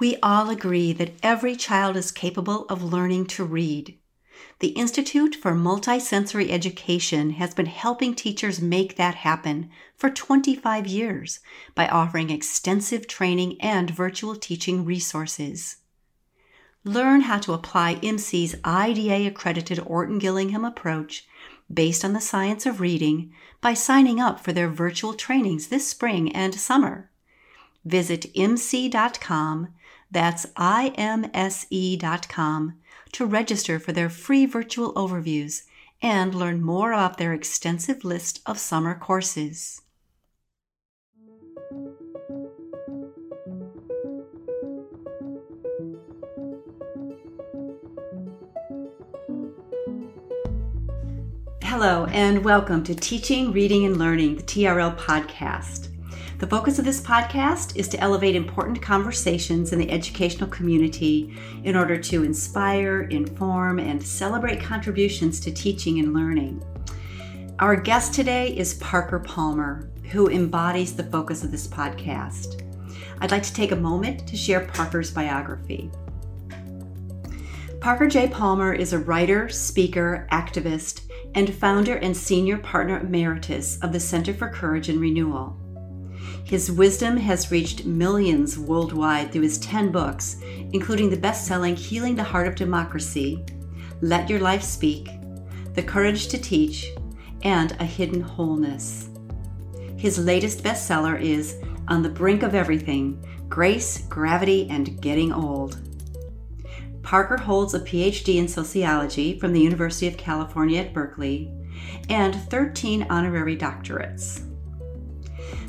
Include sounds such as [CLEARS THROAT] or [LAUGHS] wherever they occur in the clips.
We all agree that every child is capable of learning to read. The Institute for Multisensory Education has been helping teachers make that happen for 25 years by offering extensive training and virtual teaching resources. Learn how to apply IMSE's IDA accredited Orton Gillingham approach based on the science of reading by signing up for their virtual trainings this spring and summer. Visit imse.com that's imse.com to register for their free virtual overviews and learn more about their extensive list of summer courses. Hello, and welcome to Teaching, Reading, and Learning, the TRL podcast. The focus of this podcast is to elevate important conversations in the educational community in order to inspire, inform, and celebrate contributions to teaching and learning. Our guest today is Parker Palmer, who embodies the focus of this podcast. I'd like to take a moment to share Parker's biography. Parker J. Palmer is a writer, speaker, activist, and founder and senior partner emeritus of the Center for Courage and Renewal. His wisdom has reached millions worldwide through his 10 books, including the best selling Healing the Heart of Democracy, Let Your Life Speak, The Courage to Teach, and A Hidden Wholeness. His latest bestseller is On the Brink of Everything Grace, Gravity, and Getting Old. Parker holds a PhD in sociology from the University of California at Berkeley and 13 honorary doctorates.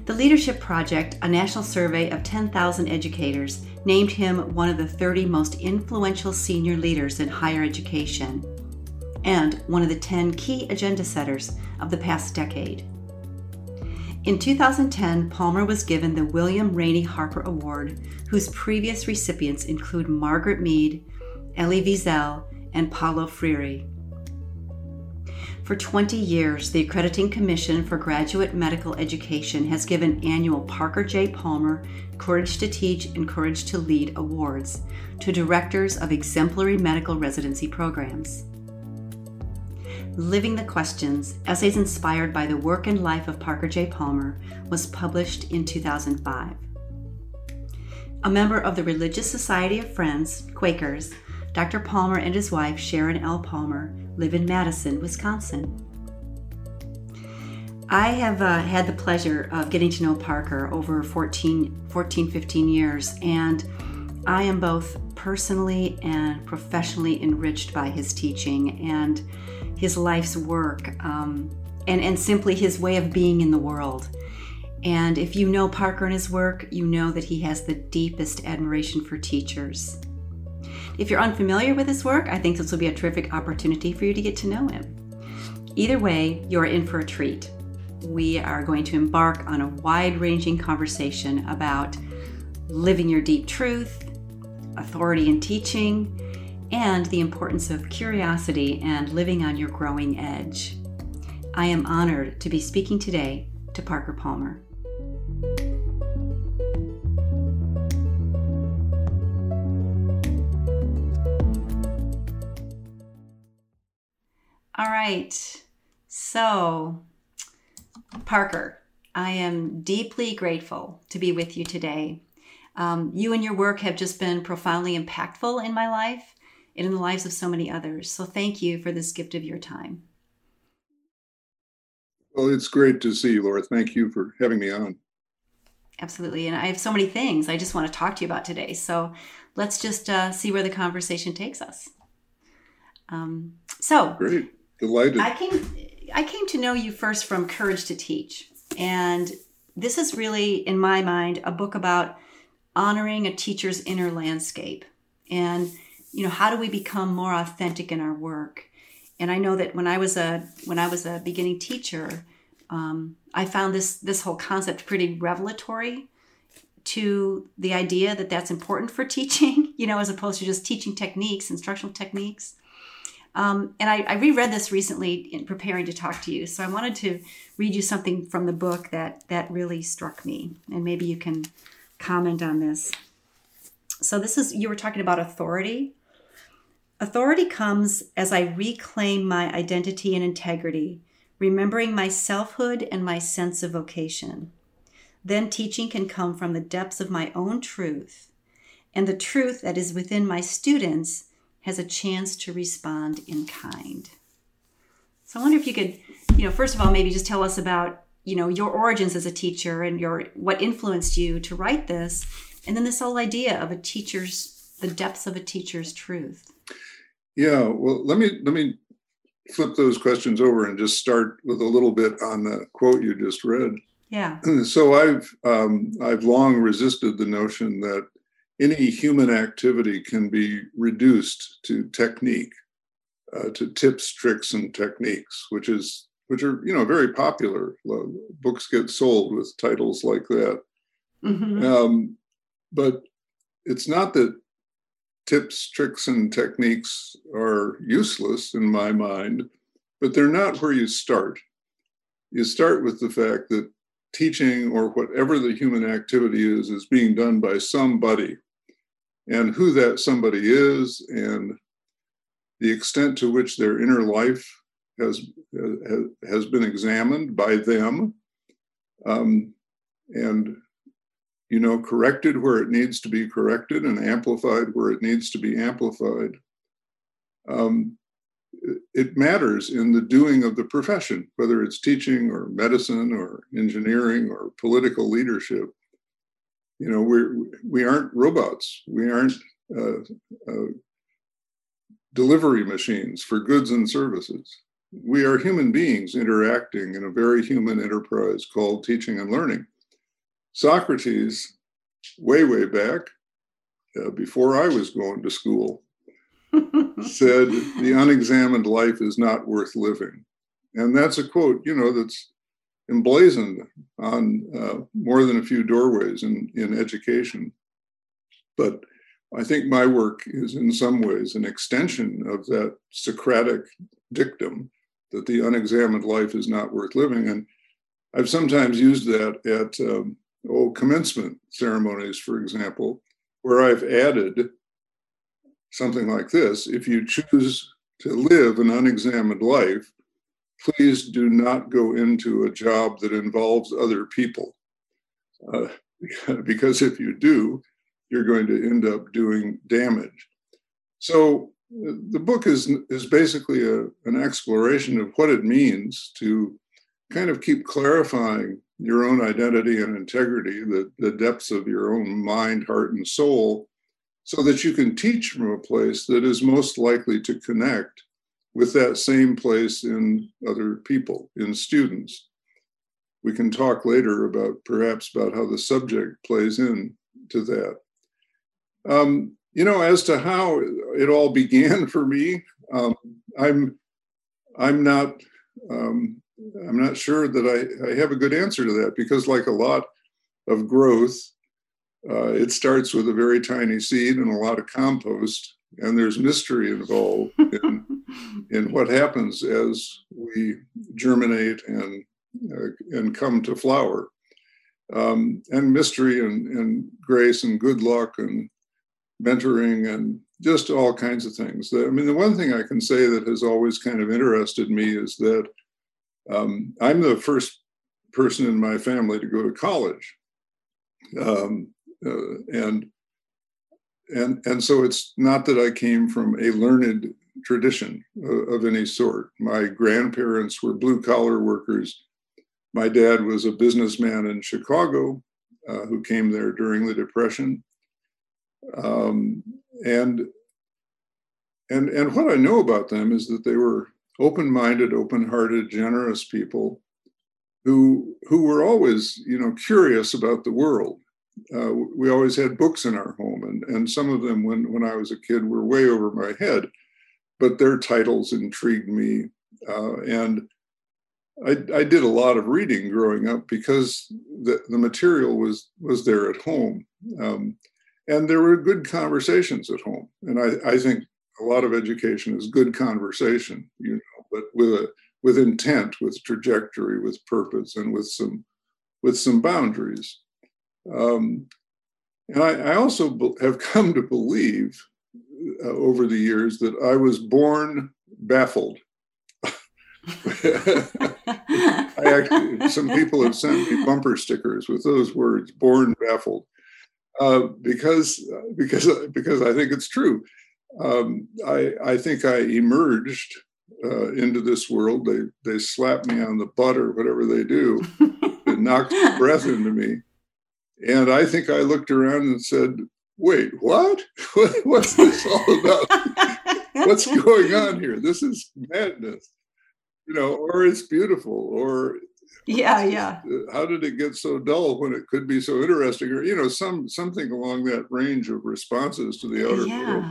The Leadership Project, a national survey of 10,000 educators, named him one of the 30 most influential senior leaders in higher education and one of the 10 key agenda setters of the past decade. In 2010, Palmer was given the William Rainey Harper Award, whose previous recipients include Margaret Mead, Elie Wiesel, and Paulo Freire. For 20 years, the Accrediting Commission for Graduate Medical Education has given annual Parker J. Palmer Courage to Teach and Courage to Lead awards to directors of exemplary medical residency programs. Living the Questions Essays Inspired by the Work and Life of Parker J. Palmer was published in 2005. A member of the Religious Society of Friends, Quakers, Dr. Palmer and his wife, Sharon L. Palmer, live in Madison, Wisconsin. I have uh, had the pleasure of getting to know Parker over 14, 14, 15 years, and I am both personally and professionally enriched by his teaching and his life's work, um, and, and simply his way of being in the world. And if you know Parker and his work, you know that he has the deepest admiration for teachers. If you're unfamiliar with his work, I think this will be a terrific opportunity for you to get to know him. Either way, you're in for a treat. We are going to embark on a wide ranging conversation about living your deep truth, authority in teaching, and the importance of curiosity and living on your growing edge. I am honored to be speaking today to Parker Palmer. All right. So, Parker, I am deeply grateful to be with you today. Um, you and your work have just been profoundly impactful in my life and in the lives of so many others. So, thank you for this gift of your time. Well, it's great to see you, Laura. Thank you for having me on. Absolutely. And I have so many things I just want to talk to you about today. So, let's just uh, see where the conversation takes us. Um, so, great. Delighted. I came I came to know you first from Courage to Teach. And this is really, in my mind, a book about honoring a teacher's inner landscape. And, you know, how do we become more authentic in our work? And I know that when I was a when I was a beginning teacher, um, I found this this whole concept pretty revelatory to the idea that that's important for [LAUGHS] teaching, you know, as opposed to just teaching techniques, instructional techniques. Um, and I, I, reread this recently in preparing to talk to you. So I wanted to read you something from the book that that really struck me, and maybe you can comment on this. So, this is, you were talking about authority. Authority comes as I reclaim my identity and integrity, remembering my selfhood and my sense of vocation. Then teaching can come from the depths of my own truth, and the truth that is within my students has a chance to respond in kind. So I wonder if you could, you know, first of all, maybe just tell us about, you know, your origins as a teacher and your what influenced you to write this, and then this whole idea of a teacher's the depths of a teacher's truth. Yeah, well, let me let me flip those questions over and just start with a little bit on the quote you just read. Yeah. [CLEARS THROAT] So I've um, I've long resisted the notion that any human activity can be reduced to technique, uh, to tips, tricks, and techniques, which is which are you know very popular. Books get sold with titles like that. Mm-hmm. Um, but it's not that tips, tricks, and techniques are useless in my mind, but they're not where you start. You start with the fact that teaching or whatever the human activity is is being done by somebody and who that somebody is and the extent to which their inner life has has been examined by them um, and you know corrected where it needs to be corrected and amplified where it needs to be amplified um, it matters in the doing of the profession, whether it's teaching or medicine or engineering or political leadership. You know, we're, we aren't robots. We aren't uh, uh, delivery machines for goods and services. We are human beings interacting in a very human enterprise called teaching and learning. Socrates, way, way back, uh, before I was going to school, [LAUGHS] said, The unexamined life is not worth living. And that's a quote, you know, that's emblazoned on uh, more than a few doorways in, in education. But I think my work is in some ways an extension of that Socratic dictum that the unexamined life is not worth living. And I've sometimes used that at um, oh, commencement ceremonies, for example, where I've added something like this if you choose to live an unexamined life, please do not go into a job that involves other people. Uh, [LAUGHS] because if you do, you're going to end up doing damage. So the book is, is basically a, an exploration of what it means to kind of keep clarifying your own identity and integrity, the, the depths of your own mind, heart, and soul, so that you can teach from a place that is most likely to connect with that same place in other people, in students. We can talk later about perhaps about how the subject plays in to that. Um, you know, as to how it all [LAUGHS] began for me, um, I'm I'm not um, I'm not sure that I, I have a good answer to that because, like a lot of growth, uh, it starts with a very tiny seed and a lot of compost, and there's mystery involved in, [LAUGHS] in what happens as we germinate and uh, and come to flower. Um, and mystery and, and grace and good luck and mentoring and just all kinds of things. I mean, the one thing I can say that has always kind of interested me is that um, I'm the first person in my family to go to college. Um, uh, and and and so it's not that I came from a learned tradition of, of any sort. My grandparents were blue collar workers. My dad was a businessman in Chicago uh, who came there during the Depression. Um, and and and what I know about them is that they were open-minded, open-hearted, generous people who who were always, you know, curious about the world uh, we always had books in our home, and, and some of them, when, when I was a kid, were way over my head, but their titles intrigued me. Uh, and I, I, did a lot of reading growing up because the, the material was, was there at home. Um, and there were good conversations at home. And I, I think a lot of education is good conversation, you know, but with a with intent, with trajectory, with purpose, and with some with some boundaries. Um, And I, I also have [LAUGHS] come to believe uh, over the years that I was born baffled. [LAUGHS] I actually, some people have sent me bumper stickers with those words, "born baffled," uh, because because because I think it's true. Um, I I think I emerged uh, into this world. They they slap me on the butt or whatever they do. [LAUGHS] it knocks breath into me, and I think I looked around and said, "Wait, what? [LAUGHS] What's this all about? [LAUGHS] What's going on here? This is madness." You know, or it's beautiful, or yeah yeah uh, how did it get so dull when it could be so interesting or you know some something along that range of responses to the outer yeah. world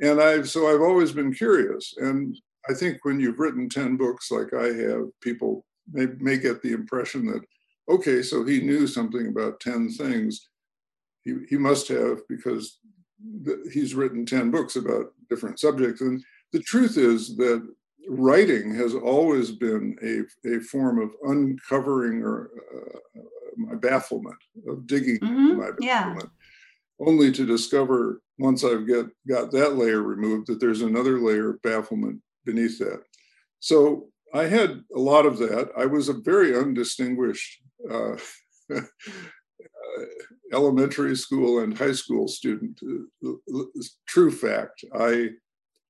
and i've so i've always been curious and i think when you've written 10 books like i have people may, may get the impression that okay so he knew something about 10 things he, he must have because he's written 10 books about different subjects and the truth is that writing has always been a, a form of uncovering or uh, my bafflement of digging mm-hmm. my bafflement yeah. only to discover once i've get got that layer removed that there's another layer of bafflement beneath that so i had a lot of that. I was a very undistinguished uh, [LAUGHS] elementary school and high school student. Uh, true fact. I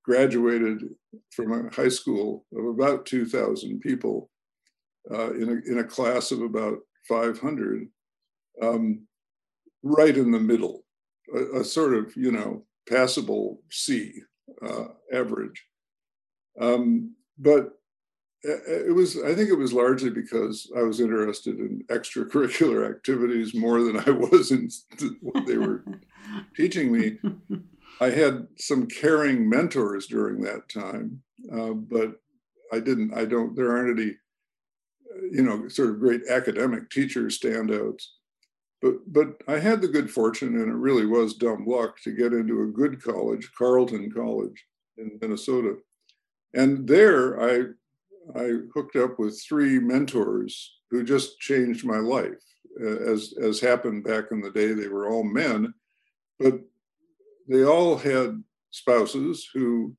graduated from a high school of about 2,000 people uh, in, a, in a class of about 500, um, right in the middle, a, a, sort of, you know, passable C uh, average. Um, but Uh, uh, it was, I think it was largely because I was interested in extracurricular [LAUGHS] activities more than I was in what they were [LAUGHS] teaching me. [LAUGHS] I had some caring mentors during that time, uh, but I didn't. I don't. There aren't any, uh, you know, sort of great academic teacher standouts. But but I had the good fortune, and it really was dumb luck, to get into a good college, Carleton College in Minnesota, and there I I hooked up with three mentors who just changed my life. As as happened back in the day, they were all men, but they all had spouses who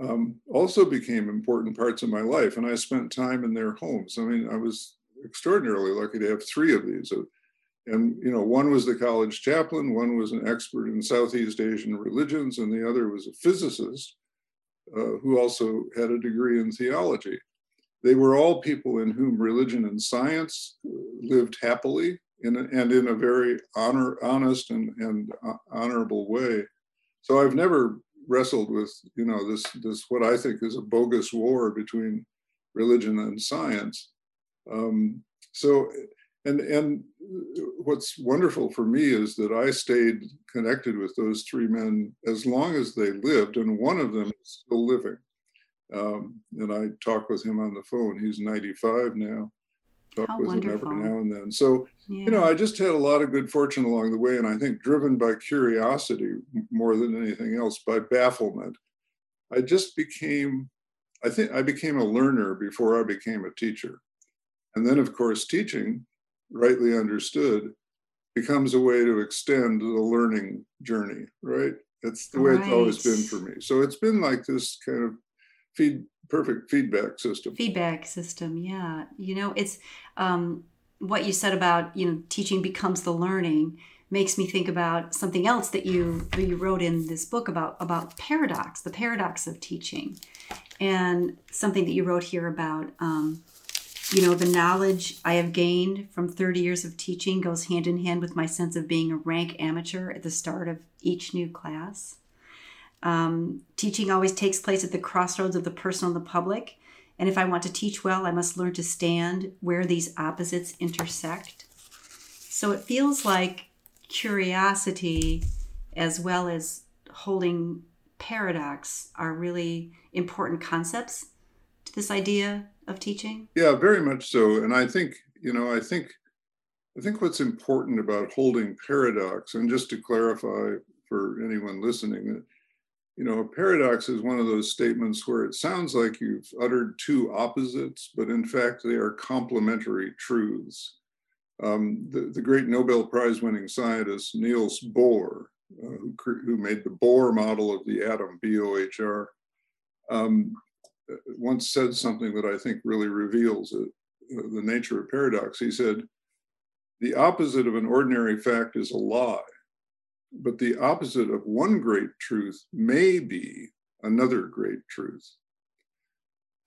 um, also became important parts of my life. And I spent time in their homes. I mean, I was extraordinarily lucky to have three of these. And, you know, one was the college chaplain, one was an expert in Southeast Asian religions, and the other was a physicist uh, who also had a degree in theology. They were all people in whom religion and science lived happily in a, and in a very honor, honest and, and uh, honorable way. So I've never wrestled with, you know, this this what I think is a bogus war between religion and science. Um, so, and and what's wonderful for me is that I stayed connected with those three men as long as they lived, and one of them is still living. Um, and I talk with him on the phone. He's 95 now talk How with wonderful. him every now and then. So, yeah. you know, I just had a lot of good fortune along the way. And I think driven by curiosity more than anything else, by bafflement, I just became, I think I became a learner before I became a teacher. And then, of course, teaching, rightly understood, becomes a way to extend the learning journey, right? That's the way right. it's always been for me. So it's been like this kind of feed perfect feedback system. Feedback system, yeah. You know, it's um, what you said about you know teaching becomes the learning makes me think about something else that you that you wrote in this book about about paradox, the paradox of teaching, and something that you wrote here about. Um, you know, the knowledge I have gained from 30 years of teaching goes hand in hand with my sense of being a rank amateur at the start of each new class. Um, teaching always takes place at the crossroads of the personal and the public. And if I want to teach well, I must learn to stand where these opposites intersect. So it feels like curiosity as well as holding paradox are really important concepts to this idea of teaching. Yeah, very much so. And I think, you know, I think I think what's important about holding paradox, and just to clarify for anyone listening, you know, a paradox is one of those statements where it sounds like you've uttered two opposites, but in fact, they are complementary truths. Um, the, the great Nobel Prize winning scientist Niels Bohr, uh, who, who made the Bohr model of the atom, B O H R, um, once said something that I think really reveals it, uh, the nature of paradox. He said, The opposite of an ordinary fact is a lie, but the opposite of one great truth may be another great truth.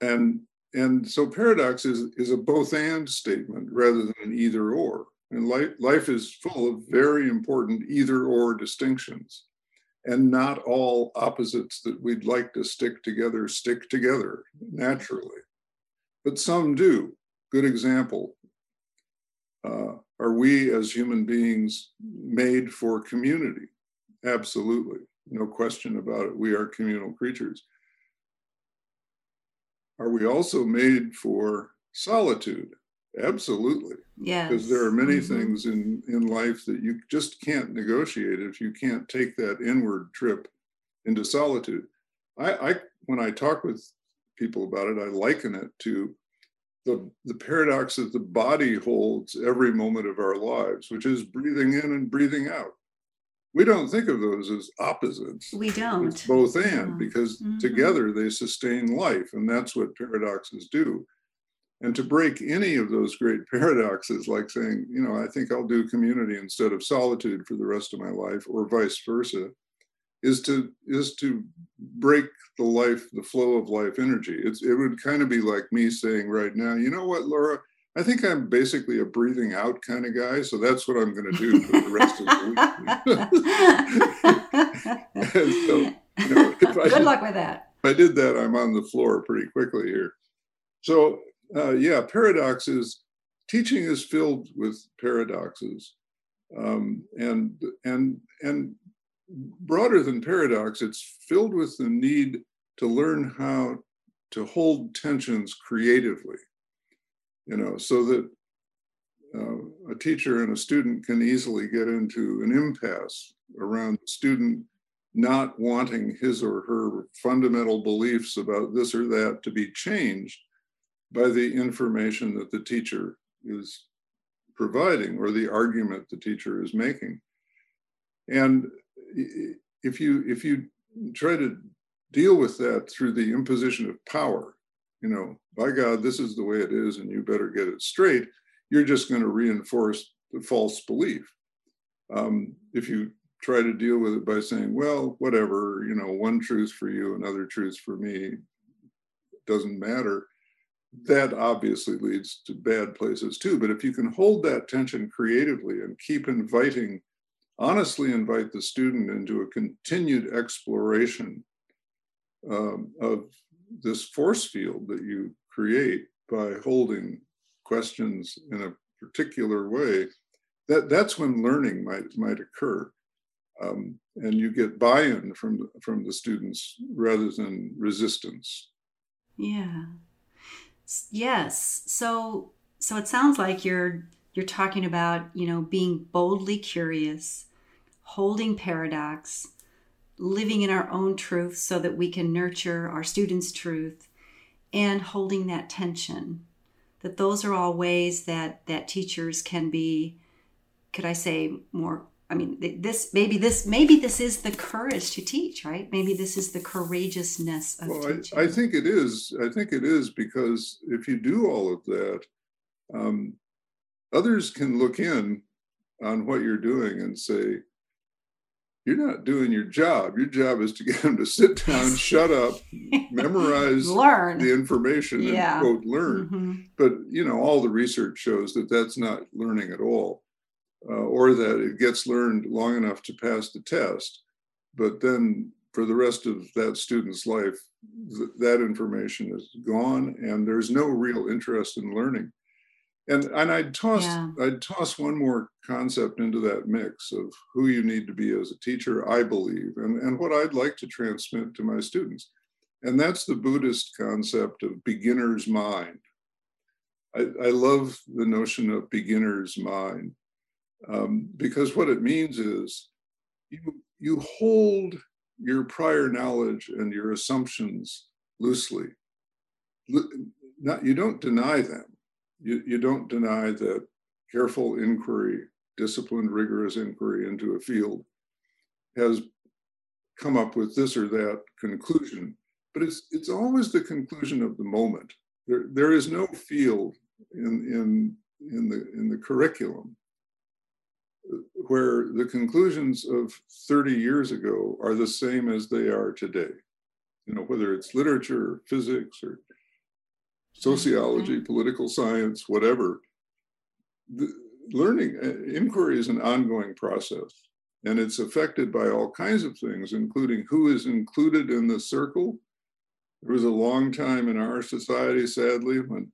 And, and so paradox is, is a both and statement rather than an either or. And life, life is full of very important either or distinctions and not all opposites that we'd like to stick together stick together naturally. But some do. Good example. Uh, are we as human beings made for community? Absolutely. No question about it. We are communal creatures. Are we also made for solitude? Absolutely. Yeah. Because there are many mm-hmm. things in, in life that you just can't negotiate if you can't take that inward trip into solitude. I, I when I talk with people about it, I liken it to the, the paradox that the body holds every moment of our lives, which is breathing in and breathing out. We don't think of those as opposites. We don't. It's both and because mm-hmm. together they sustain life, and that's what paradoxes do. And to break any of those great [LAUGHS] paradoxes, like saying, you know, I think I'll do community instead of solitude for the rest of my life, or vice versa, is to is to break the life, the flow of life energy. It's it would kind of be like me saying right now, you know what, Laura, I think I'm basically a breathing out kind of guy, so that's what I'm going to do for the rest of the week. [LAUGHS] so, you know, Good did, luck with that. If I did that, I'm on the floor pretty quickly here. So uh, yeah, paradoxes. Teaching is filled with paradoxes, um, and and and broader than paradox, it's filled with the need to learn how to hold tensions creatively. You know, so that uh, a teacher and a student can easily get into an impasse around the student not wanting his or her fundamental beliefs about this or that to be changed by the information that the teacher is providing or the argument the teacher is making. And if you if you try to deal with that through the imposition of power, you know, by God, this is the way it is, and you better get it straight, you're just going to reinforce the false belief. Um, if you try to deal with it by saying, well, whatever, you know, one truth for you, another truth for me, doesn't matter, that obviously leads to bad places too. But if you can hold that tension creatively and keep inviting, honestly invite the student into a continued exploration um, of this force field that you create by holding questions in a particular way, that, that's when learning might, might occur. Um, and you get buy-in from, from the students rather than resistance. Yeah. Yes. So so it sounds like you're you're talking about, you know, being boldly curious, holding paradox, living in our own truth so that we can nurture our students' truth and holding that tension. That those are all ways that that teachers can be could I say more I mean, this maybe this maybe this is the courage to teach, right? Maybe this is the courageousness of well, teaching. I, I think it is. I think it is because if you do all of that, um, others can look in on what you're doing and say, "You're not doing your job. Your job is to get them to sit down, [LAUGHS] shut up, memorize, learn the information, yeah. and quote learn." Mm-hmm. But you know, all the research shows that that's not learning at all uh, or that it gets learned long enough to pass the test. But then for the rest of that student's life, th- that information is gone and there's no real interest in learning. And, and I'd toss yeah. I'd toss one more concept into that mix of who you need to be as a teacher, I believe, and, and what I'd like to transmit to my students. And that's the Buddhist concept of beginner's mind. I, I love the notion of beginner's mind um, because what it means is you, you hold your prior knowledge and your assumptions loosely. Not, you don't deny them. You, you don't deny that careful inquiry, disciplined, rigorous inquiry into a field, has come up with this or that conclusion. But it's it's always the conclusion of the moment. There, there is no field in, in, in, the, in the curriculum where the conclusions of 30 years ago are the same as they are today. You know, whether it's literature or physics or sociology, mm-hmm. political science, whatever. The learning, uh, inquiry is an ongoing process and it's affected by all kinds of things, including who is included in the circle. There was a long time in our society, sadly, when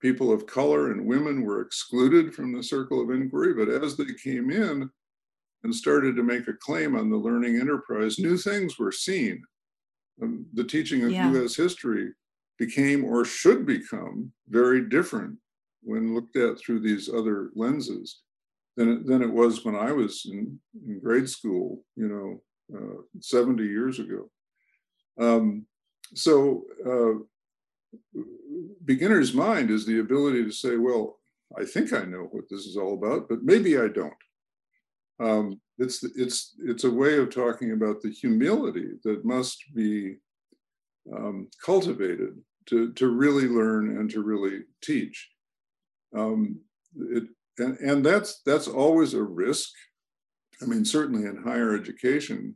people of color and women were excluded from the circle of inquiry, but as they came in and started to make a claim on the learning enterprise, new things were seen. Um, the teaching of yeah. US history became or should become very different when looked at through these other lenses than it, than it was when I was in, in grade school, you know, uh, 70 years ago. Um, so uh, beginner's mind is the ability to say, well, I think I know what this is all about, but maybe I don't. Um, it's it's it's a way of talking about the humility that must be um, cultivated to to really learn and to really teach. Um, it and, and that's that's always a risk. I mean, certainly in higher education,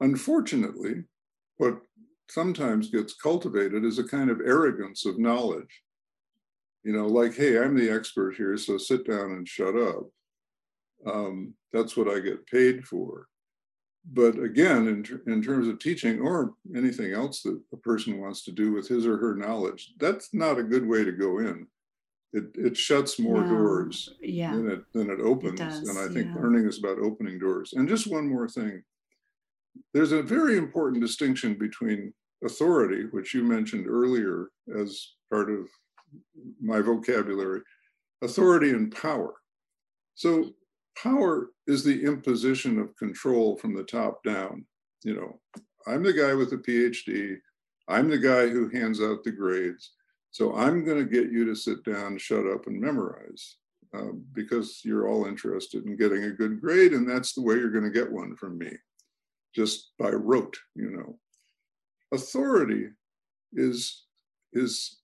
unfortunately, what sometimes gets cultivated is a kind of arrogance of knowledge. You know, like, hey, I'm the expert here, so sit down and shut up. Um, that's what I get paid for. But again, in, ter- in terms of teaching or anything else that a person wants to do with his or her knowledge, that's not a good way to go in. It, it shuts more no. doors yeah. than it than it opens. It does, and I think yeah. learning is about opening doors. And just one more thing. There's a very important distinction between authority, which you mentioned earlier as part of my vocabulary, authority and power. So, power is the imposition of control from the top down. You know, I'm the guy with the PhD, I'm the guy who hands out the grades. So, I'm going to get you to sit down, shut up, and memorize. Uh, because you're all interested in getting a good grade, and that's the way you're going to get one from me, just by rote, you know authority is, is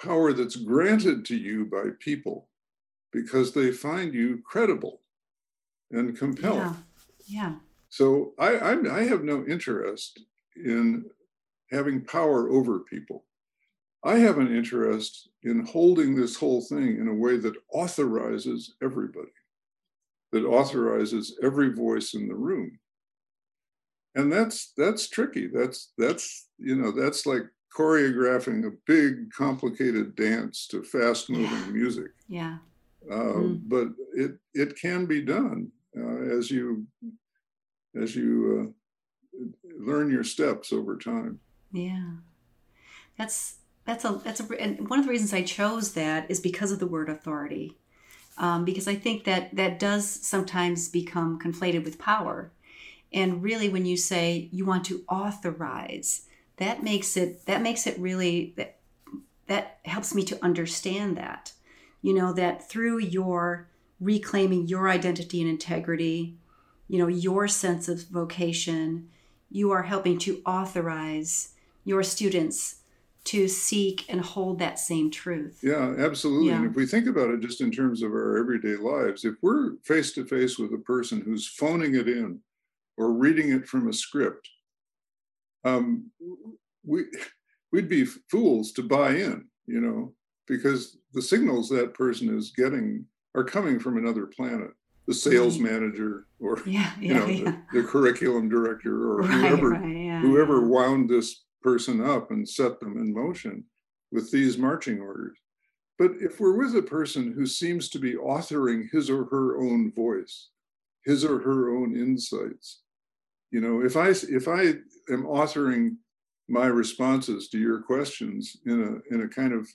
power that's granted to you by people because they find you credible and compelling. Yeah. yeah. So I, I'm, I have no interest in having power over people. I have an interest in holding this whole thing in a way that authorizes everybody, that authorizes every voice in the room and that's that's tricky. That's that's you know that's like choreographing a big complicated dance to fast moving yeah. music. Yeah. Uh, mm. but it it can be done uh, as you as you uh, learn your steps over time. Yeah. That's that's a that's a and one of the reasons i chose that is because of the word authority. Um, because i think that that does sometimes become conflated with power and really when you say you want to authorize that makes it that makes it really that that helps me to understand that you know that through your reclaiming your identity and integrity you know your sense of vocation you are helping to authorize your students to seek and hold that same truth. Yeah, absolutely. Yeah. And if we think about it just in terms of our everyday lives, if we're face to face with a person who's phoning it in, or reading it from a script, um, we we'd be fools to buy in, you know, because the signals that person is getting are coming from another planet. The sales manager, or yeah, [LAUGHS] yeah, you know, yeah. the, the, curriculum director, or right, whoever right, whoever wound this person up and set them in motion with these marching orders. But if we're with a person who seems to be authoring his or her own voice, his or her own insights, you know if i if i am authoring my responses to your questions in a in a kind of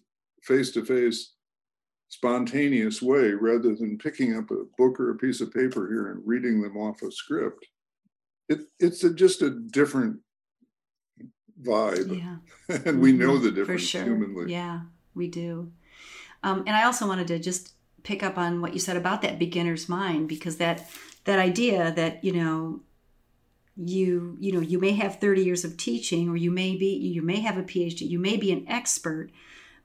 face-to-face spontaneous way rather than picking up a book or a piece of paper here and reading them off a script it, it's a, just a different vibe yeah. [LAUGHS] and we know mm-hmm. the difference For sure. humanly yeah we do um, and i also wanted to just pick up on what you said about that beginner's mind because that that idea that you know you you know you may have 30 years of teaching or you may be you may have a phd you may be an expert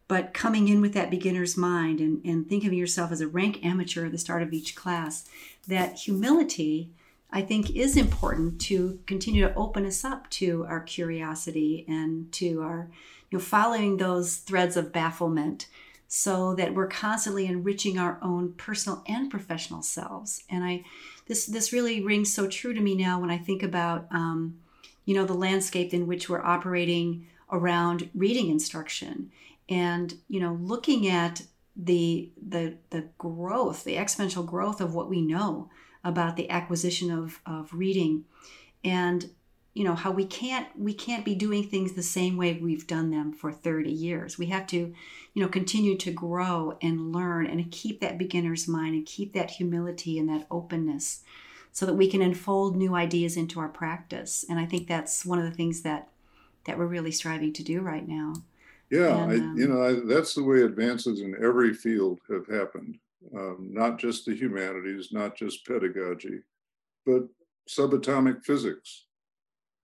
but coming in with that beginner's mind and, and thinking of yourself as a rank amateur at the start of each class that humility i think is important to continue to open us up to our curiosity and to our you know following those threads of bafflement so that we're constantly enriching our own personal and professional selves. And i this this really rings so true to me now when I think about um, you know the landscape in which we're operating around reading instruction and you know looking at the the the growth the exponential growth of what we know about the acquisition of of reading. And you know how we can't we can't be doing things the same way we've done them for 30 years. We have to you know continue to grow and learn and keep that beginner's mind and keep that humility and that openness so that we can unfold new ideas into our practice. And i think that's one of the things that that we're really striving to do right now. Yeah and, um, I, you know I, that's the way advances in every field have happened. Um, not just the humanities not just pedagogy but subatomic physics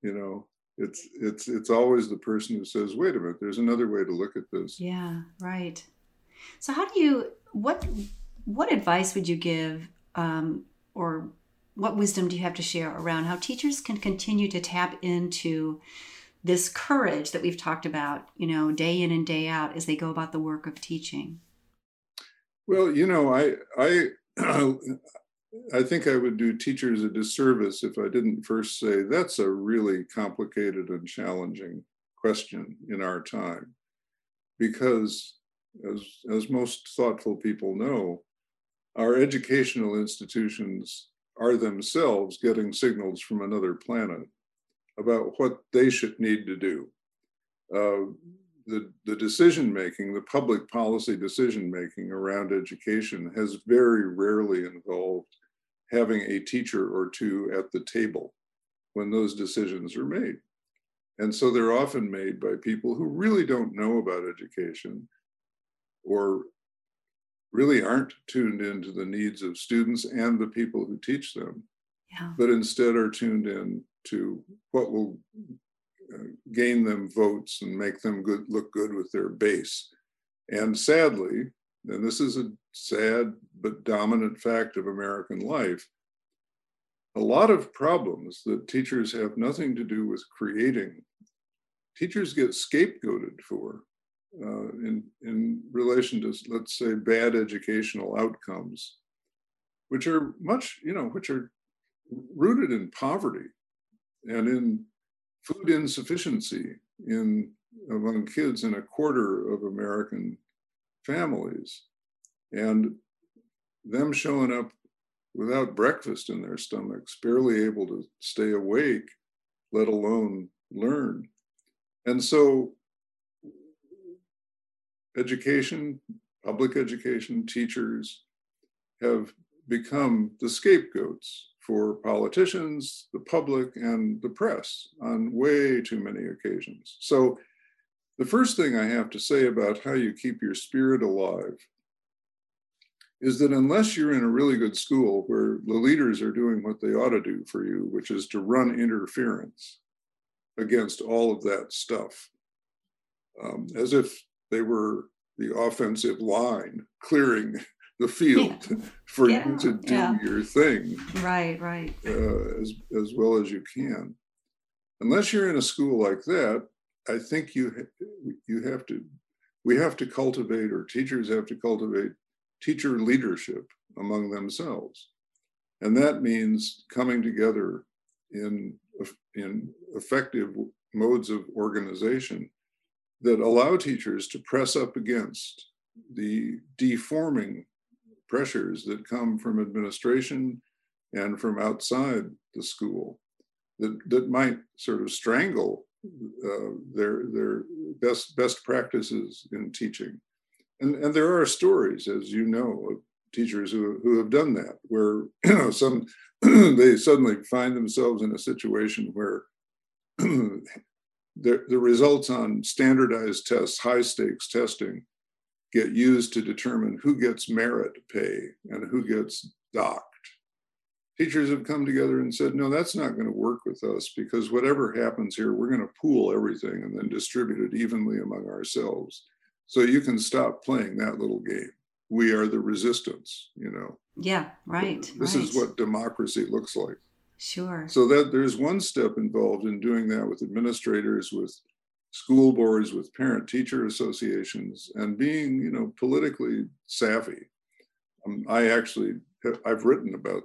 you know it's it's it's always the person who says wait a minute there's another way to look at this. Yeah right. So how do you what what advice would you give um, or what wisdom do you have to share around how teachers can continue to tap into this courage that we've talked about you know day in and day out as they go about the work of teaching? Well you know i i [CLEARS THROAT] I think I would do teachers a disservice if I didn't first say that's a really complicated and challenging question in our time. Because, as, as most thoughtful people know, our educational institutions are themselves getting signals from another planet about what they should need to do. Uh, the, the decision making, the public policy decision making around education has very rarely involved having a teacher or two at the table when those decisions are made. And so they're often made by people who really don't know about education or really aren't tuned into the needs of students and the people who teach them, yeah. but instead are tuned in to what will uh, gain them votes and make them good, look good with their base. And sadly, and this is a sad but dominant fact of American life, a lot of problems that teachers have nothing to do with creating, teachers get scapegoated for uh, in, in relation to, let's say, bad educational outcomes, which are much, you know, which are rooted in poverty and in food insufficiency in among kids in a quarter of American families. And them showing up without breakfast in their stomachs, barely able to stay awake, let alone learn. And so, education, public education, teachers have become the scapegoats for politicians, the public, and the press on way too many occasions. So, the first thing I have to say about how you keep your spirit alive is that unless you're in a really good school where the leaders are doing what they ought to do for you, which is to run interference against all of that stuff, um, as if they were the offensive line clearing [LAUGHS] the field yeah. [LAUGHS] for yeah. you to do yeah. your thing. Right, right. Uh, as, as well as you can. Unless you're in a school like that, I think you you have to we have to cultivate or teachers have to cultivate teacher leadership among themselves. And that means coming together in, in effective modes of organization that allow teachers to press up against the deforming pressures that come from administration and from outside the school that, that might sort of strangle uh, their, their best, best practices in teaching. And, and there are stories, as you know, of teachers who, who have done that, where you [CLEARS THROAT] know some [CLEARS THROAT] they suddenly find themselves in a situation where [CLEARS THROAT] the, the results on standardized tests, high stakes testing, get used to determine who gets merit pay and who gets docked. Teachers have come together and said, no, that's not going to work with us because whatever happens here, we're going to pool everything and then distribute it evenly among ourselves. So you can stop playing that little game. We are the resistance, you know. Yeah, right. This right. is what democracy looks like. Sure. So that there's one step involved in doing that with administrators, with school boards, with parent teacher associations, and being, you know, politically savvy. Um, I actually have, I've written about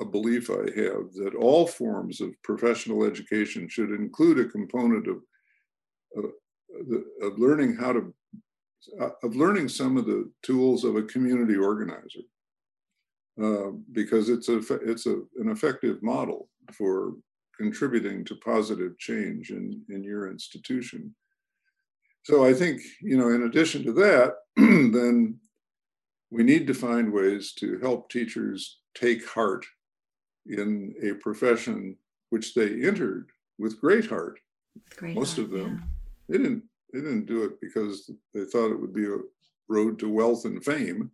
a belief I have that all forms of professional education should include a component of of, of learning how to of learning some of the tools of a community organizer uh, because it's a it's a, an effective model for contributing to positive change in, in your institution. So I think, you know, in addition to that, [CLEARS THROAT] then we need to find ways to help teachers take heart in a profession which they entered with great heart. Great Most heart, of them. yeah. They didn't they didn't do it because they thought it would be a road to wealth and fame.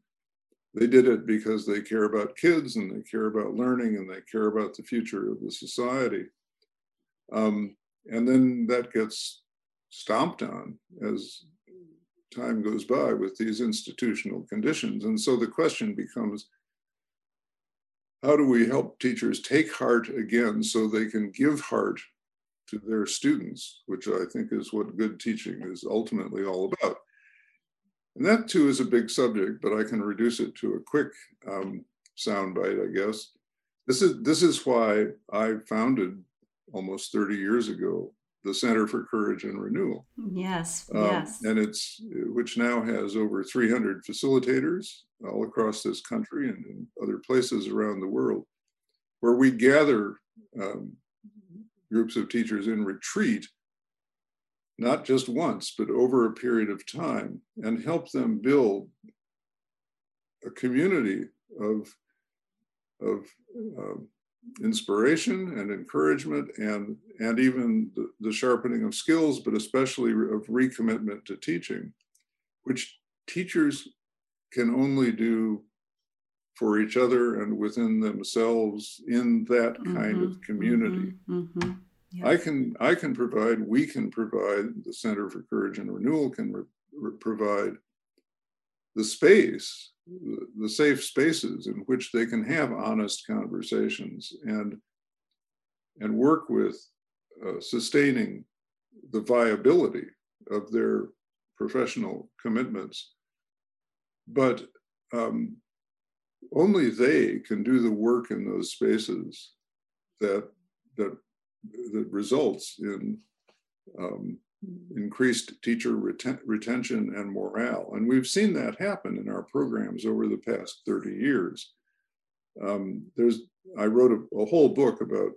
They did it because they care about kids and they care about learning and they care about the future of the society. Um, and then that gets stomped on as time goes by with these institutional conditions. And so the question becomes how do we help teachers take heart again so they can give heart to their students, which I think is what good teaching is ultimately all about. And that too is a big subject, but I can reduce it to a quick um, soundbite, I guess. This is this is why I founded almost 30 years ago the Center for Courage and Renewal. Yes, Um, yes. And it's which now has over 300 facilitators all across this country and in other places around the world, where we gather um, groups of teachers in retreat, not just once, but over a period of time, and help them build a community of of um, inspiration and encouragement and and even the, the, sharpening of skills but especially of recommitment to teaching which teachers can only do for each other and within themselves in that kind Mhm, of community mhm, mhm. Yeah. i can i can provide we can provide the center for courage and renewal can re- re- provide the space the, the safe spaces in which they can have honest conversations and and work with uh, sustaining the viability of their professional commitments but um, only they can do the work in those spaces that that that results in um, increased teacher reten- retention and morale. And we've seen that happen in our programs over the past 30 years. Um, there's, I wrote a, a, whole book about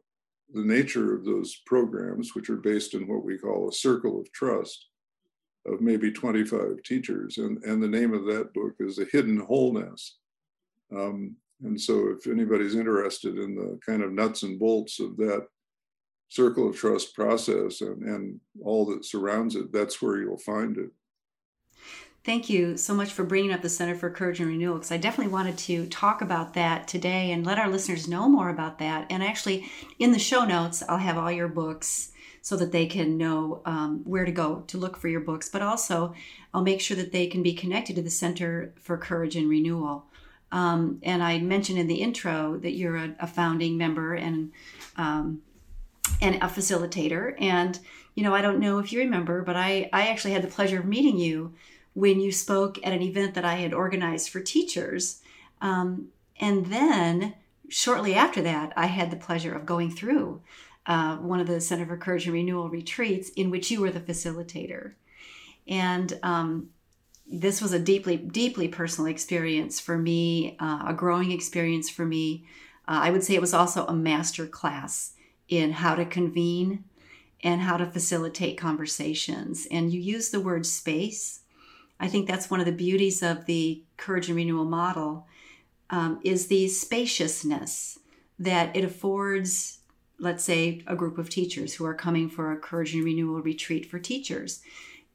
the nature of those programs, which are based in what we call a circle of trust of maybe 25 teachers. And, and the name of that book is The Hidden Wholeness. Um, and so if anybody's interested in the kind of nuts and bolts of that circle of trust process and, and all that surrounds it, that's where you'll find it. Thank you so much for bringing up the Center for Courage and Renewal because I definitely wanted to talk about that today and let our listeners know more about that. And actually, in the show notes, I'll have all your books so that they can know um, where to go to look for your books. But also, I'll make sure that they can be connected to the Center for Courage and Renewal. Um, and I mentioned in the intro that you're a, a founding member and um, and a facilitator. And, you know, I don't know if you remember, but I, I actually had the pleasure of meeting you when you spoke at an event that I had organized for teachers. Um, and then shortly after that, I had the pleasure of going through uh, one of the Center for Courage and Renewal retreats in which you were the facilitator. And um, this was a deeply, deeply personal experience for me, uh, a growing experience for me. Uh, I would say it was also a master class in how to convene and how to facilitate conversations. And you use the word space. I think that's one of the beauties of the Courage and Renewal model um, is the spaciousness that it affords, let's say, a group of teachers who are coming for a Courage and Renewal retreat for teachers.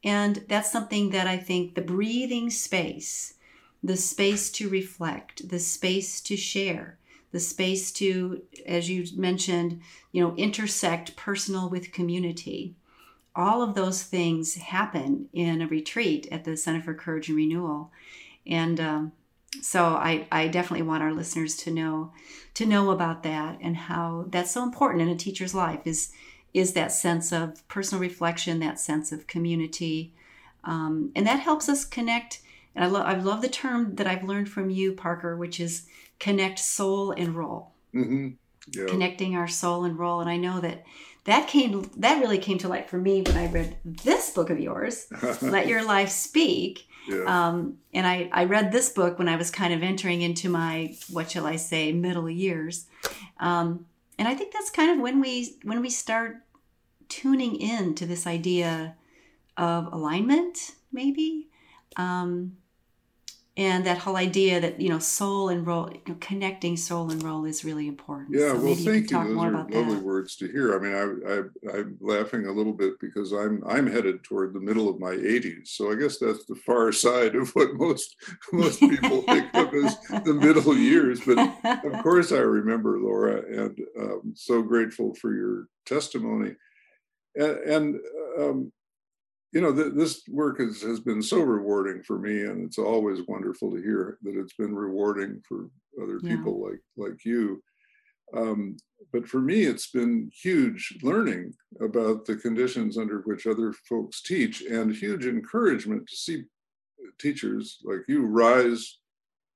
And that's something that I think the breathing space, the space to reflect, the space to share, the space to, as you mentioned, you know, intersect personal with community. All of those things happen in a retreat at the Center for Courage and Renewal. And um, so I, I definitely want our listeners to know to know about that and how that's so important in a teacher's life is is that sense of personal reflection, that sense of community, um, and that helps us connect. And I love I love the term that I've learned from you, Parker, which is connect soul and role. Mm-hmm. Yeah. Connecting our soul and role, and I know that that came that really came to light for me when I read this book of yours, [LAUGHS] "Let Your Life Speak." Yeah. Um, and I, I read this book when I was kind of entering into my what shall I say middle years, um, and I think that's kind of when we when we start tuning in to this idea of alignment, maybe. Um, and that whole idea that you know soul and role you know, connecting soul and role is really important yeah so well thank you, you. those are lovely that. words to hear i mean I, I i'm laughing a little bit because i'm i'm headed toward the middle of my 80s so i guess that's the far side of what most most people think of [LAUGHS] as the middle years but [LAUGHS] of course i remember laura and um, so grateful for your testimony and, and um, you know, th- this work has, has been so rewarding for me, and it's always wonderful to hear that it's been rewarding for other yeah. people like like you. Um, but for me, it's been huge learning about the conditions under which other folks teach, and huge encouragement to see teachers like you rise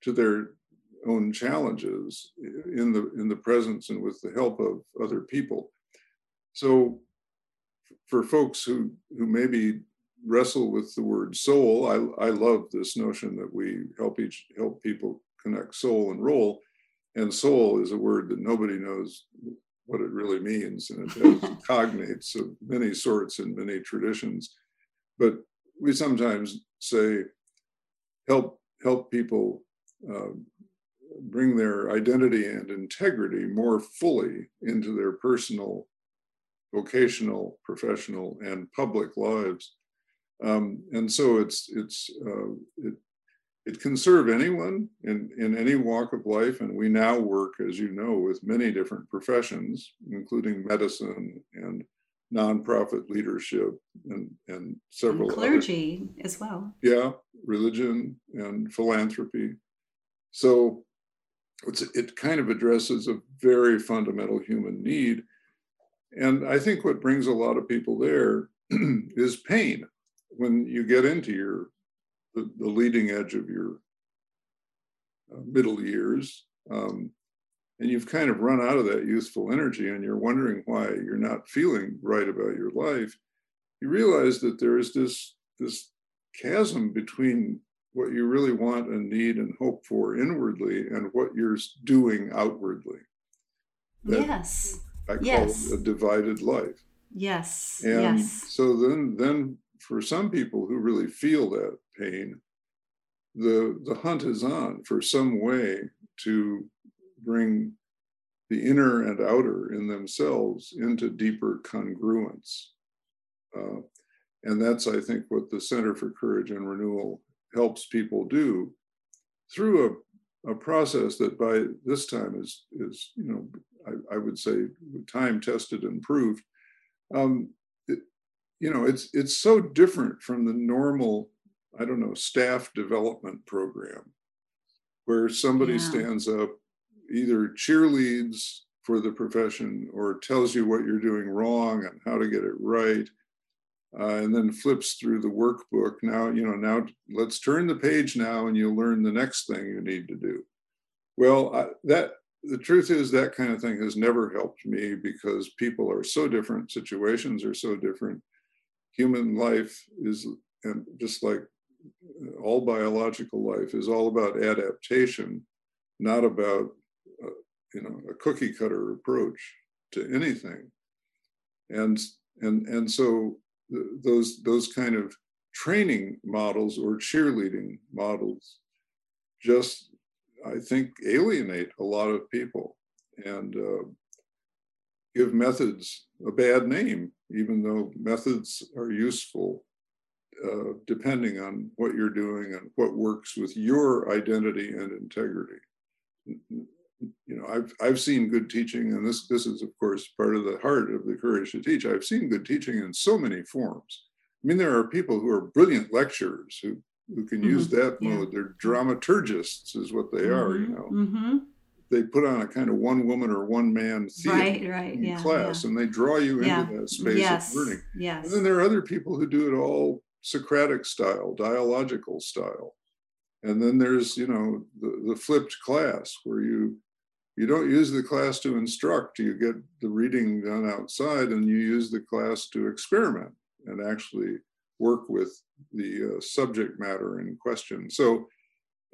to their own challenges in the in the presence and with the help of other people. So for folks who who maybe wrestle with the word soul, I, I love this notion that we help each help people connect soul and role. And soul is a word that nobody knows what it really means, and it [LAUGHS] has cognates of many sorts in many traditions. But we sometimes say, help help people uh, bring their identity and integrity more fully into their personal vocational, professional, and public lives. Um, and so it's it's uh, it, it can serve anyone in, in any walk of life. And we now work, as you know, with many different professions, including medicine and nonprofit leadership and, and several and clergy other, as well. Yeah, religion and philanthropy. So it's, it kind of addresses a very fundamental human need and I think what brings a lot of people there [CLEARS THROAT] is pain when you get into your the, the leading edge of your uh, middle years um, and you've kind of run out of that youthful energy and you're wondering why you're not feeling right about your life you realize that there is this this chasm between what you really want and need and hope for inwardly and what you're doing outwardly. That, yes I call yes. it a divided life. Yes. And yes. so then then for some people who really feel that pain, the the hunt is on for some way to bring the inner and outer in themselves into deeper congruence. Uh, and that's, I think, what the Center for Courage and Renewal helps people do through a, a process that by this time is, is you know, I, I would say time tested and proved. Um, it, you know, it's it's so different from the normal, I don't know, staff development program, where somebody yeah. stands up, either cheerleads for the profession or tells you what you're doing wrong and how to get it right. Uh, and then flips through the workbook. Now, you know, now let's turn the page now and you'll learn the next thing you need to do. Well, I, that the truth is that kind of thing has never helped me because people are so different situations are so different. Human life is and just like all biological life is all about adaptation not about uh, you know a cookie cutter approach to anything. And and and so th- those those kind of training models or cheerleading models just I think, alienate a lot of people and uh, give methods a bad name, even though methods are useful uh, depending on what you're doing and what works with your identity and integrity. You know, I've I've seen good teaching, and this this is of course part of the heart of the courage to teach. I've seen good teaching in so many forms. I mean, there are people who are brilliant lecturers who who can mm-hmm. use that yeah. mode. They're dramaturgists, is what they mm-hmm. are. You know, mm-hmm. they put on a kind of one woman or one man theater right, right. in yeah, class, yeah. and they draw you into that space yes. of learning. Yes. And then there are other people who do it all Socratic style, dialogical style. And then there's, you know, the, the flipped class where you you don't use the class to instruct, you get the reading done outside and you use the class to experiment and actually work with the uh, subject matter in question. So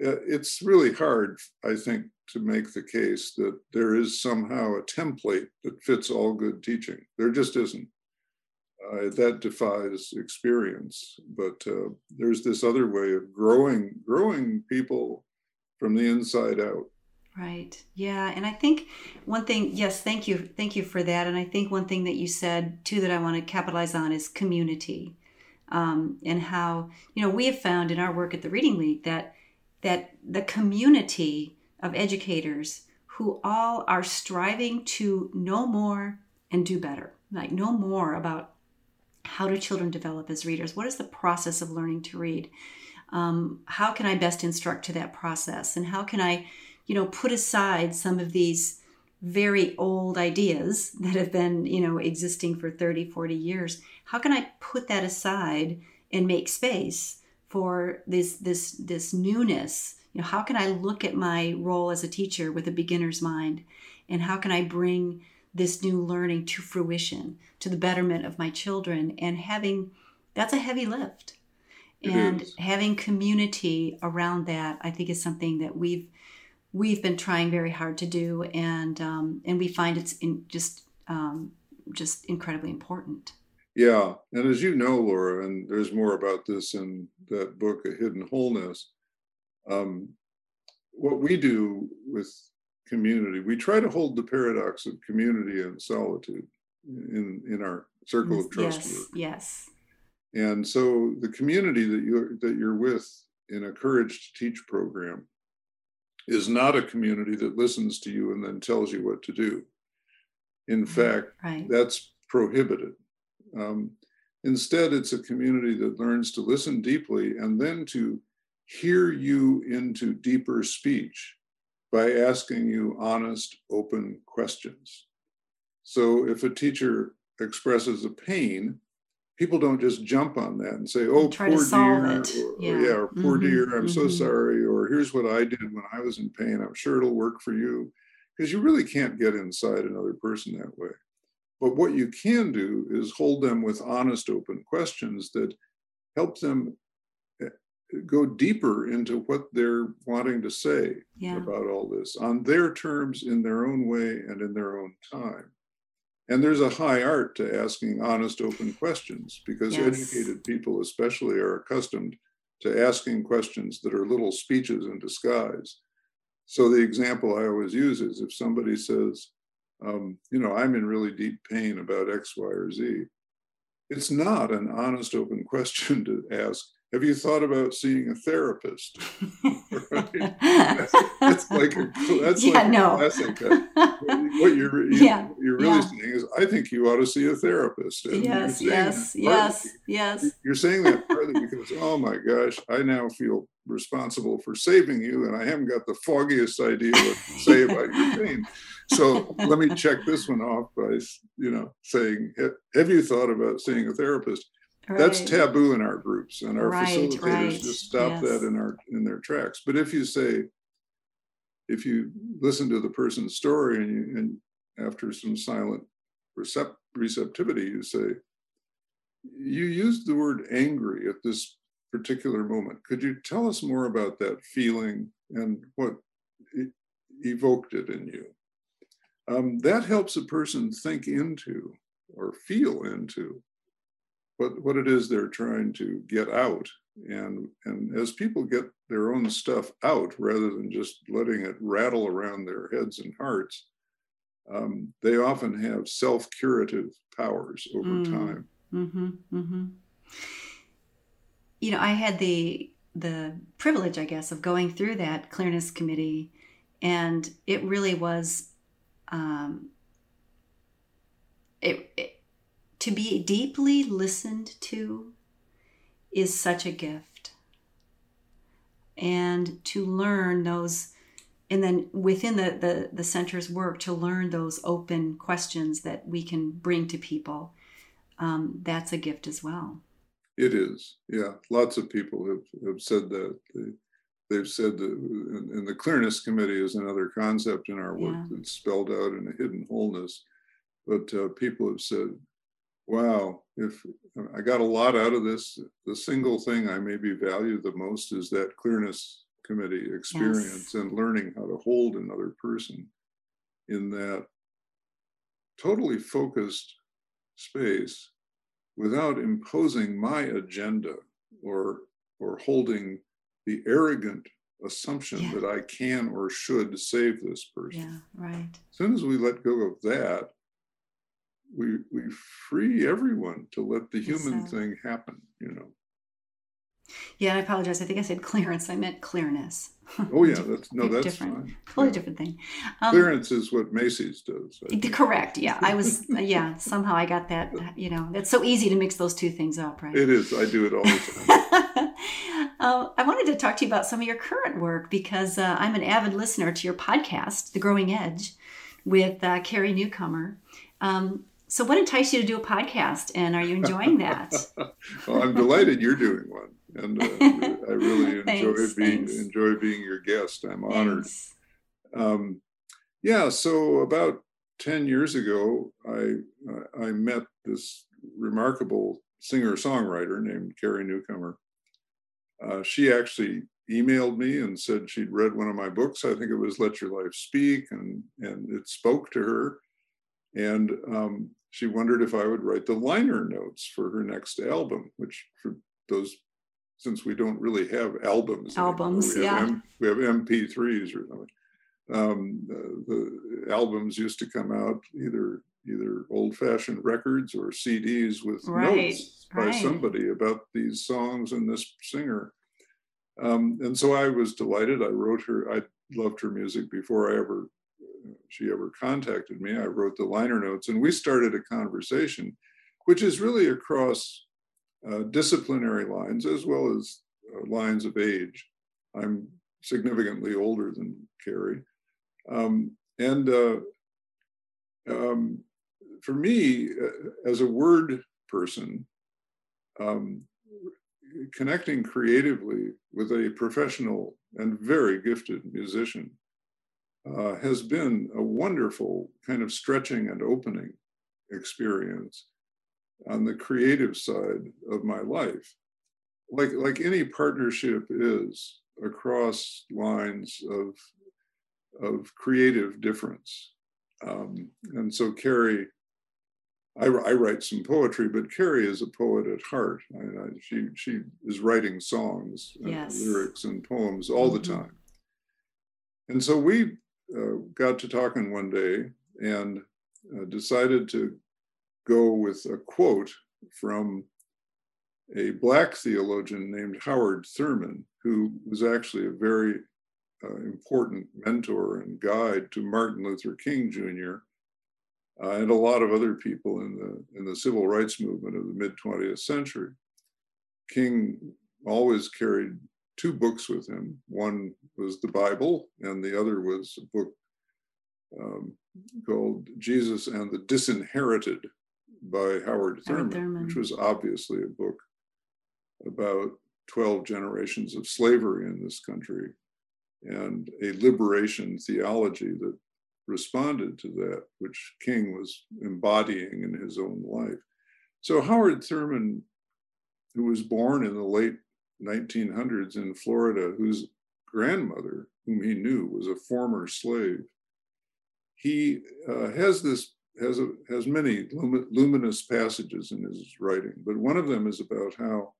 uh, it's really hard, I think, to make the case that there is somehow a template that fits all good teaching. There just isn't uh, that defies experience. But uh, there's this other way of growing, growing people from the inside out. Right. Yeah. And I think one thing, yes, thank you. Thank you for that. And I think one thing that you said too that I want to capitalize on is community. Um, and how, you know, we have found in our work at the Reading League that that the community of educators who all are striving to know more and do better, like know more about how do children develop as readers? What is the process of learning to read? Um, how can I best instruct to that process? And how can I, you know, put aside some of these very old ideas that have been, you know, existing for 30, 40 years? How can I put that aside and make space for this this this newness? You know, how can I look at my role as a teacher with a beginner's mind? And how can I bring this new learning to fruition to the betterment of my children and having that's a heavy lift it and is. having community around that i think is something that we've we've been trying very hard to do and um, and we find it's in just um, just incredibly important yeah and as you know laura and there's more about this in that book a hidden wholeness um, what we do with community. We try to hold the paradox of community and solitude in in our circle of trust yes, work. Yes. And so the community that you're that you're with in a courage to teach program is not a community that listens to you and then tells you what to do. In Mm, fact, Right. that's prohibited. Um, instead, it's a community that learns to listen deeply and then to hear you into deeper speech by asking you honest, open questions. So if a teacher expresses a pain, people don't just jump on that and say, "Oh, poor dear," or, or, Yeah. yeah, or "Poor Mhm, dear, I'm so mhm. sorry," or "Here's what I did when I was in pain. I'm sure it'll work for you," because you really can't get inside another person that way. But what you can do is hold them with honest, open questions that help them eh, go deeper into what they're wanting to say Yeah. about all this on their terms, in their own way, and in their own time. And there's a high art to asking honest, open questions because Yes. educated people, especially, are accustomed to asking questions that are little speeches in disguise. So the example I always use is if somebody says, um, you know, I'm in really deep pain about X, Y, or Z, it's not an honest, open [LAUGHS] question to ask, have you thought about seeing a therapist? [LAUGHS] That's like a, that's yeah, like a no. classic. What you're, you, Yeah, you're really yeah. saying is, I think you ought to see a therapist. And yes, yes, yes, yes. You're saying that partly because, oh my gosh, I now feel responsible for saving you, and I haven't got the foggiest idea what to say about your [LAUGHS] pain. So let me check this one off by, you know, saying, have you thought about seeing a therapist? That's taboo in our groups, and our Right, facilitators right, just stop yes. that in our in their tracks. But if you say, if you listen to the person's story and you and after some silent recept, receptivity, you say, you used the word angry at this particular moment. Could you tell us more about that feeling and what it evoked it in you? Um, that helps a person think into or feel into what, what it is they're trying to get out. And, and as people get their own stuff out rather than just letting it rattle around their heads and hearts, um, they often have self curative powers over Mm. time. Mm-hmm, mm-hmm. you know, I had the the privilege, I guess, of going through that clearness committee, and it really was, um, it, it to be deeply listened to is such a gift, and to learn those and then within the, the the center's work to learn those open questions that we can bring to people um, that's a gift as well. It is yeah. Lots of people have, have said that. They, have said that and, the clearness committee is another concept in our work yeah. that's spelled out in a hidden wholeness. But uh, people have said wow if i got a lot out of this the single thing i maybe value the most is that clearness committee experience yes. and learning how to hold another person in that totally focused space without imposing my agenda or or holding the arrogant assumption yeah. that I can or should save this person. Yeah, right. As soon as we let go of that, we we free everyone to let the human so. thing happen, you know. Yeah, I apologize. I think I said clearance. I meant clearness. Oh yeah, [LAUGHS] that's no, that's different. Fine. Totally yeah. different thing. Um, clearance is what Macy's does. Correct. Yeah, I was. [LAUGHS] yeah, somehow I got that. You know, it's so easy to mix those two things up, right? It is. I do it all the time. uh, [LAUGHS] I wanted to talk to you about some of your current work because uh, I'm an avid listener to your podcast, The Growing Edge, with uh, Carrie Newcomer. Um, so, what enticed you to do a podcast, and are you enjoying that? [LAUGHS] well, I'm delighted you're doing one and uh, I really [LAUGHS] enjoy thanks, being thanks. enjoy being your guest. I'm honored. Um, yeah, so about ten years ago, I I met this remarkable singer songwriter named Carrie Newcomer. Uh, she actually emailed me and said she'd read one of my books. I think it was "Let Your Life Speak," and and it spoke to her. And um, she wondered if I would write the liner notes for her next album, which for those since we don't really have albums. Albums, we yeah. M, we have MP3s or something. Um, the, the, albums used to come out either either old-fashioned records or CDs with right, notes by right. somebody about these songs and this singer. Um, and so I was delighted. I wrote her. I loved her music before I ever she ever contacted me. I wrote the liner notes, and we started a conversation, which is really across uh, disciplinary lines as well as uh, lines of age. I'm significantly older than Carrie. Um, and uh, um, for me, uh, as a word person, um, connecting creatively with a professional and very gifted musician uh, has been a wonderful kind of stretching and opening experience on the creative side of my life. Like, like any partnership is across lines of, of creative difference. Um, and so Carrie, I, I, write some poetry, but Carrie is a poet at heart. I, I, she, she is writing songs, yes. lyrics, and poems all the mm-hmm. time. And so we uh, got to talking one day and uh, decided to go with a quote from a Black theologian named Howard Thurman, who was actually a very uh, important mentor and guide to Martin Luther King Jr. Uh, and a lot of other people in the in the civil rights movement of the mid 20th century. King always carried two books with him. One was the Bible, and the other was a book um, called Jesus and the Disinherited, by Howard Thurman, Thurman, which was obviously a book about 12 generations of slavery in this country and a liberation theology that responded to that, which King was embodying in his own life. So Howard Thurman, who was born in the late 1900s in Florida, whose grandmother, whom he knew, was a former slave, he uh, has this has a, has many luminous passages in his writing, but one of them is about how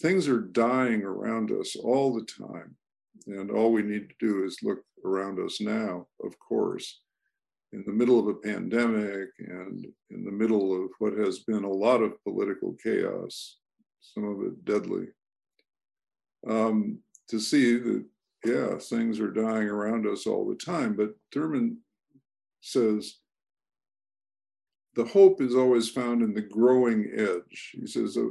things are dying around us all the time, and all we need to do is look around us now. Of course, in the middle of a pandemic and in the middle of what has been a lot of political chaos, some of it deadly. Um, to see that, yeah, things are dying around us all the time. But Thurman says, the hope is always found in the growing edge. He says, a,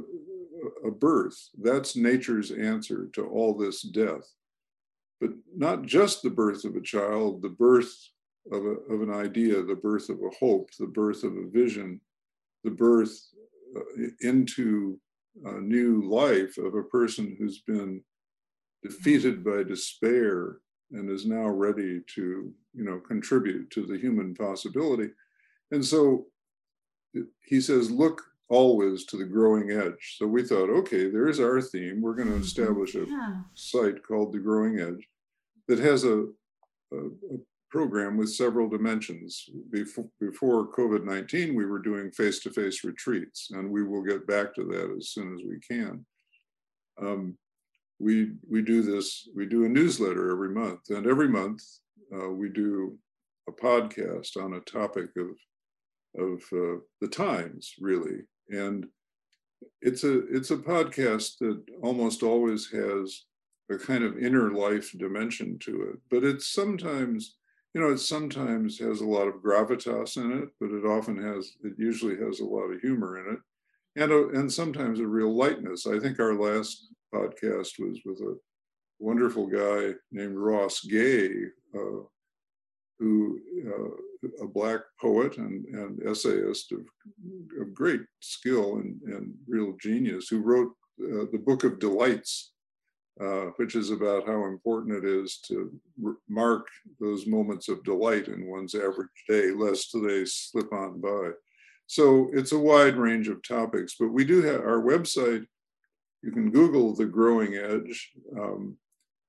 a birth, that's nature's answer to all this death. But not just the birth of a child, the birth of, a, of an idea, the birth of a hope, the birth of a vision, the birth uh, into a new life of a person who's been defeated by despair and is now ready to you know contribute to the human possibility and so he says, look always to the growing edge. So we thought, okay, there's our theme. We're going to mm-hmm. establish a yeah. site called the Growing Edge that has a, a, a program with several dimensions. Before, before COVID 19, we were doing face to face retreats, and we will get back to that as soon as we can. Um, we, we do this, we do a newsletter every month, and every month uh, we do a podcast on a topic of of uh, the times, really. And it's a it's a podcast that almost always has a kind of inner life dimension to it, but it's sometimes you know it sometimes has a lot of gravitas in it, but it often has it usually has a lot of humor in it, and a, and sometimes a real lightness. I think our last podcast was with a wonderful guy named Ross Gay, uh, who uh, a black poet and, and essayist of, of great skill and, and real genius, who wrote uh, the Book of Delights, uh, which is about how important it is to mark those moments of delight in one's average day, lest they slip on by. So it's a wide range of topics, but we do have our website. You can Google the Growing Edge, um,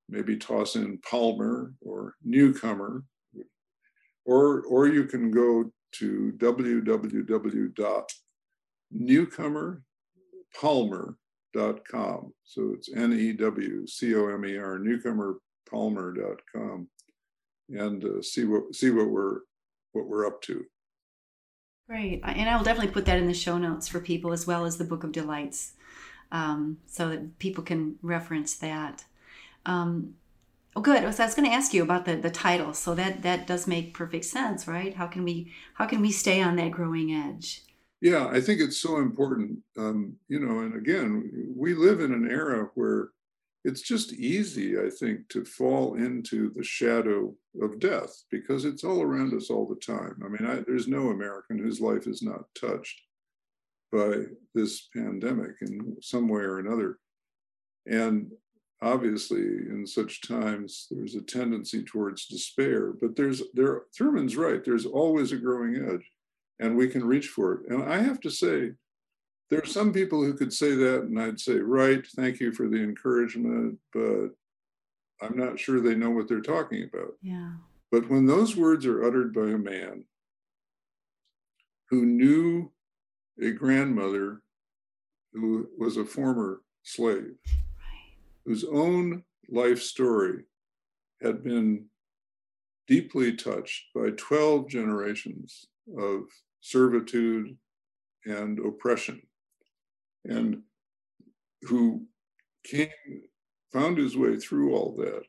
maybe toss in Palmer or Newcomer, or, or you can go to newcomerpalmer.com. So it's N E W C O M E R, newcomerpalmer.com, and uh, see what see what we're what we're up to. Great, and I will definitely put that in the show notes for people as well as the Book of Delights, um, so that people can reference that. Um, Oh, good. So I was going to ask you about the the title. So that that does make perfect sense, right? How can we how can we stay on that growing edge? Yeah, I think it's so important. Um, you know, and again, we live in an era where it's just easy, I think, to fall into the shadow of death because it's all around us all the time. I mean, I, there's no American whose life is not touched by this pandemic in some way or another. And obviously in such times there's a tendency towards despair but there's there thurman's right there's always a growing edge and we can reach for it. And i have to say there are some people who could say that and i'd say right thank you for the encouragement but i'm not sure they know what they're talking about. Yeah. But when those words are uttered by a man who knew a grandmother who was a former slave whose own life story had been deeply touched by 12 generations of servitude and oppression, and who came, found his way through all that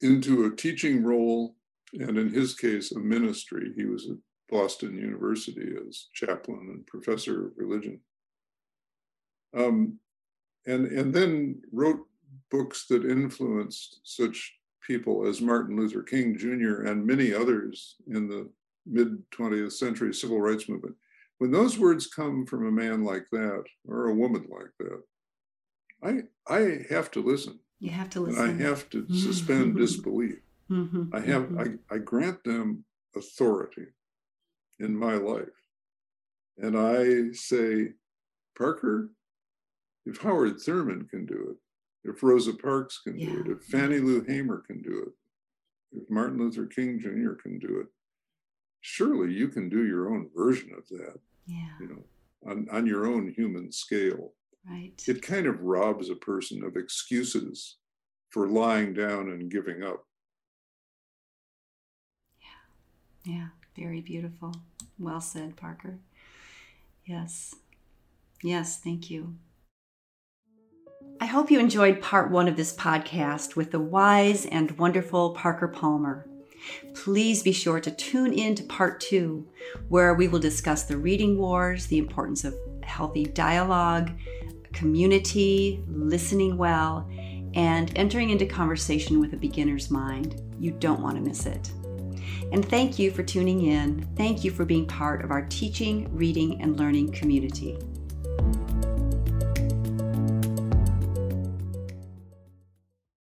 into a teaching role, and in his case, a ministry. He was at Boston University as chaplain and professor of religion. Um, and and then wrote books that influenced such people as Martin Luther King Jr. and many others in the mid 20th century civil rights movement. When those words come from a man like that or a woman like that, I I have to listen. You have to listen. I have to suspend disbelief. Mm-hmm. I have mm-hmm. I, I grant them authority in my life. And I say, Parker, if Howard Thurman can do it, if Rosa Parks can yeah. do it, if Fannie Lou Hamer can do it, if Martin Luther King Jr. can do it, surely you can do your own version of that. Yeah. You know, on, on your own human scale. Right. It kind of robs a person of excuses for lying down and giving up. Yeah. Yeah. Very beautiful. Well said, Parker. Yes. Yes, thank you. I hope you enjoyed part one of this podcast with the wise and wonderful Parker Palmer. Please be sure to tune in to part two, where we will discuss the reading wars, the importance of healthy dialogue, community, listening well, and entering into conversation with a beginner's mind. You don't want to miss it. And thank you for tuning in. Thank you for being part of our teaching, reading, and learning community.